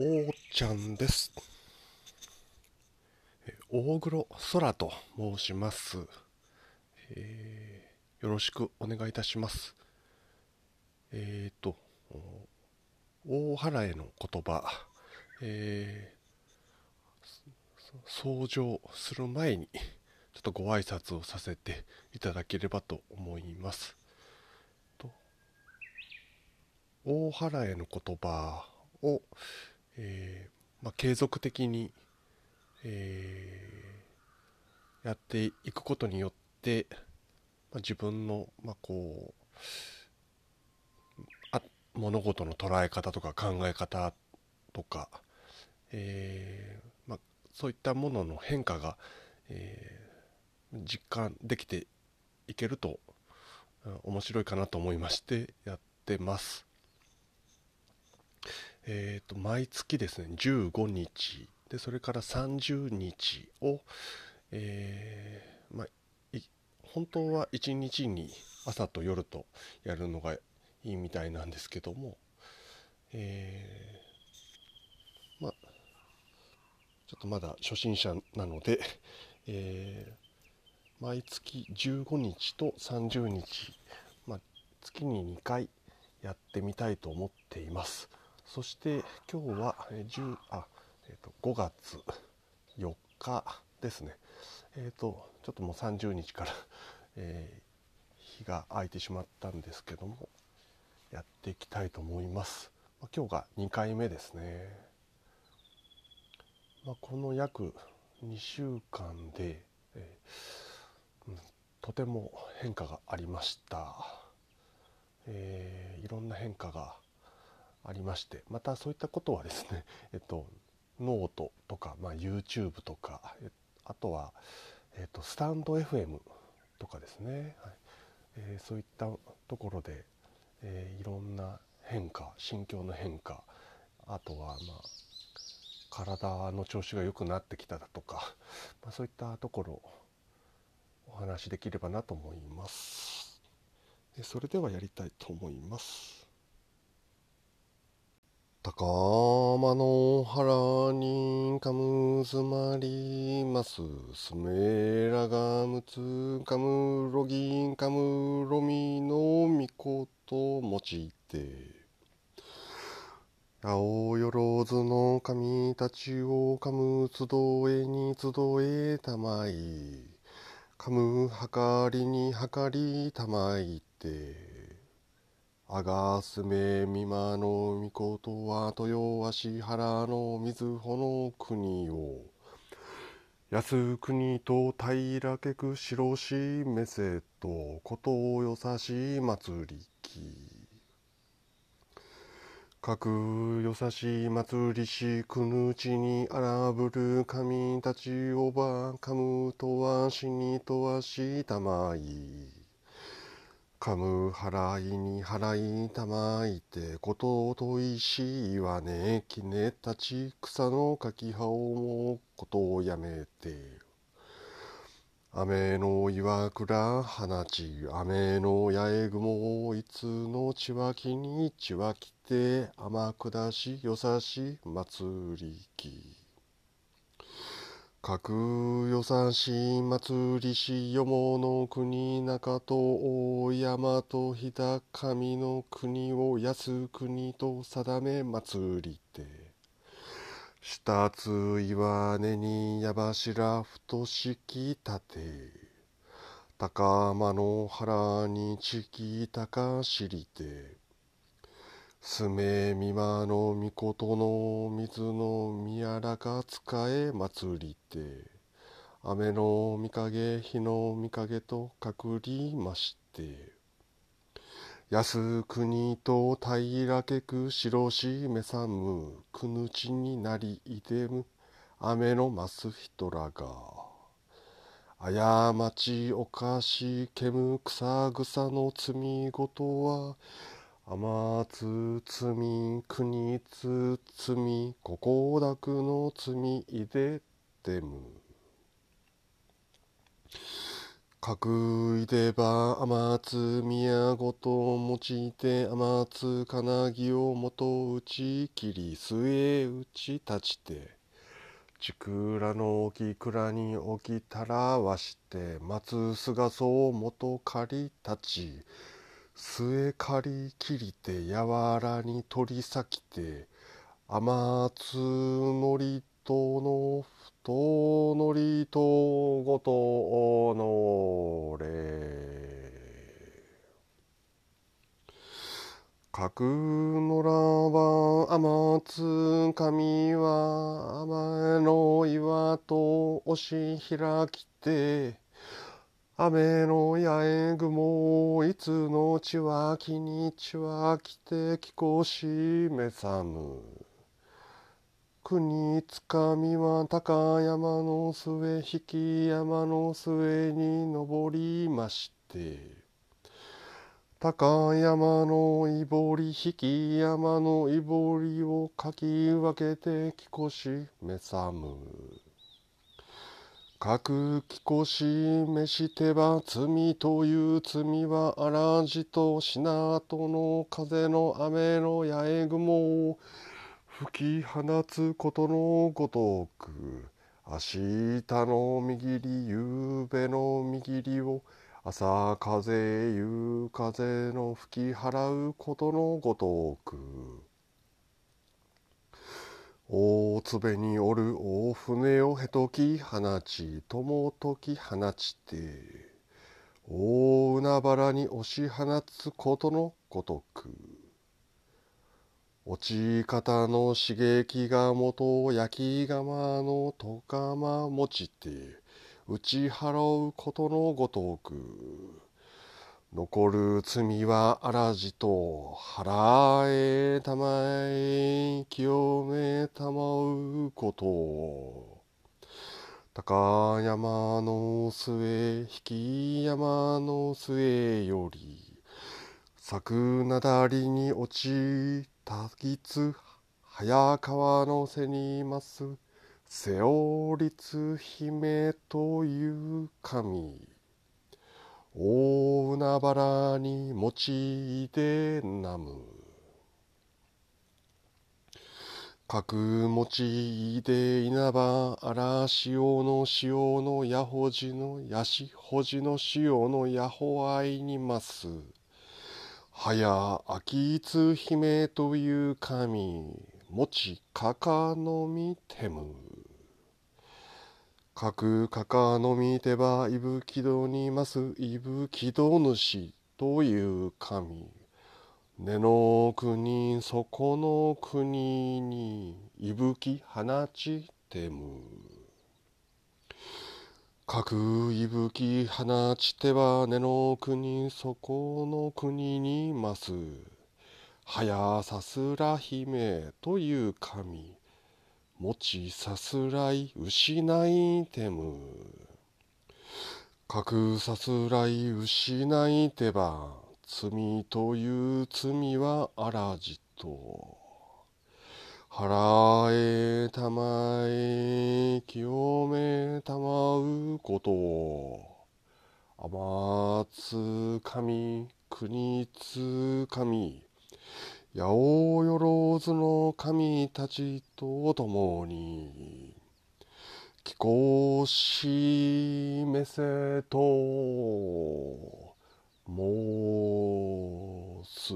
おーちゃんです。大黒空と申します、えーよろしくお願いいたします。えっ、と、大原への言葉、えーそ登場する前に、ちょっとご挨拶をさせていただければと思います。と大原への言葉を、えーまあ、継続的に、えーやっていくことによって、まあ、自分の、まあ、こうあ物事の捉え方とか考え方とか、えーま、そういったものの変化が、え実感できていけると面白いかなと思いましてやってます。えー、と毎月ですね15日でそれから30日を、えーまあ、本当は1日に朝と夜とやるのがいいみたいなんですけども、えーまあちょっとまだ初心者なので、えー毎月15日と30日、まあ、月に2回やってみたいと思っています。そして今日は10あ、えーと5月4日ですね。えっ、とちょっともう30日から、えー日が空いてしまったんですけどもやっていきたいと思います。まあ、今日が2回目ですね。まあ、この約2週間で、えーとても変化がありました、えーいろんな変化がありましてまたそういったことはですね えっとノートとか、まあ、YouTube とかあとは、えっと、スタンド FM とかですね、はい。えーそういったところで、えーいろんな変化心境の変化あとはまあ体の調子が良くなってきただとか、まあ、そういったところお話しできればなと思います。それではやりたいと思います。高間の原にかむずまりますすめらがむつかむろぎんかむろみのみこともちて青よろずの神たちをかむ集えに集えたまい。かむはかりにはかりたまいて。あがすめみまのみことは豊足原のみずほの国を。安国と平けく白しめせとことよさし祭りき。かくよさし祭りしくぬちにあらぶる神たちをばかむとわしにとわしたまい。かむ払いに払いたまいてことおといしいわね。きねたち草のかきはおもことをやめて。雨の岩倉放ち雨の八重雲をいつのちわきにちわきて天下しよさし祭りきかくよさし祭りしよもの国中と大山と日高みの国を安国と定め祭りて。下つ岩根に矢柱太しき立て。高間の原にちきたかしりて。すめみまのみことの水の宮らか使え祭りて。雨の御影日の御影と隠りまして。安国と平けく白しめさむくぬちになりいでむ。雨のます人らが。過ちおかしけむ草草の罪ごとは天津罪国津罪ここだくの罪いでてむ。くいでば天津宮ごと用いて天津金木を元打ち切り末打ち立ちて。ちくらの置き蔵に置きたらわして。松菅草元借り立ち。末借り切りてやわらに取り裂きて天津のりとの太のりとごとのれ。角のらば天津神は雨の岩と押し開きて雨の八重雲いつのちはきにちはきてきこしめさむ国つかみは高山の末引き山の末に登りまして。高山のいぼり引き山のいぼりをかき分けてきこしめさむかくきこしめしてば罪という罪は荒じとしなとの風の雨の八重雲を吹き放つことのごとく明日の右り夕べの右りを朝風夕風の吹き払うことのごとく大粒におる大船をへとき放ち友とき放ちて大海原に押し放つことのごとく落ち方の刺激が元焼き釜のとかま持ちて打ち払うことのごとく残る罪はあらじと払えたまえ清めたまうこと。高山の末引き山の末より咲なだりに落ちたぎつ早川の背にいます瀬尾律姫という神。大海原に用いてなむ。各用いて稲葉荒潮の潮のやほじのやしほじの潮のやほあいにます。はや秋津姫という神持ちかかのみてむ。かくかかのみてばいぶきどにます。いぶきど主という神。根の国そこの国にいぶき放ちてむ。かくいぶき放ちては根の国そこの国にます。はやさすら姫という神。持ちさすらい失いてむ。かくさすらい失いてば罪という罪はあらじと。払えたまえ清めたまうこと天津神国津神八百万の神たちと共に貴公しめせと申す。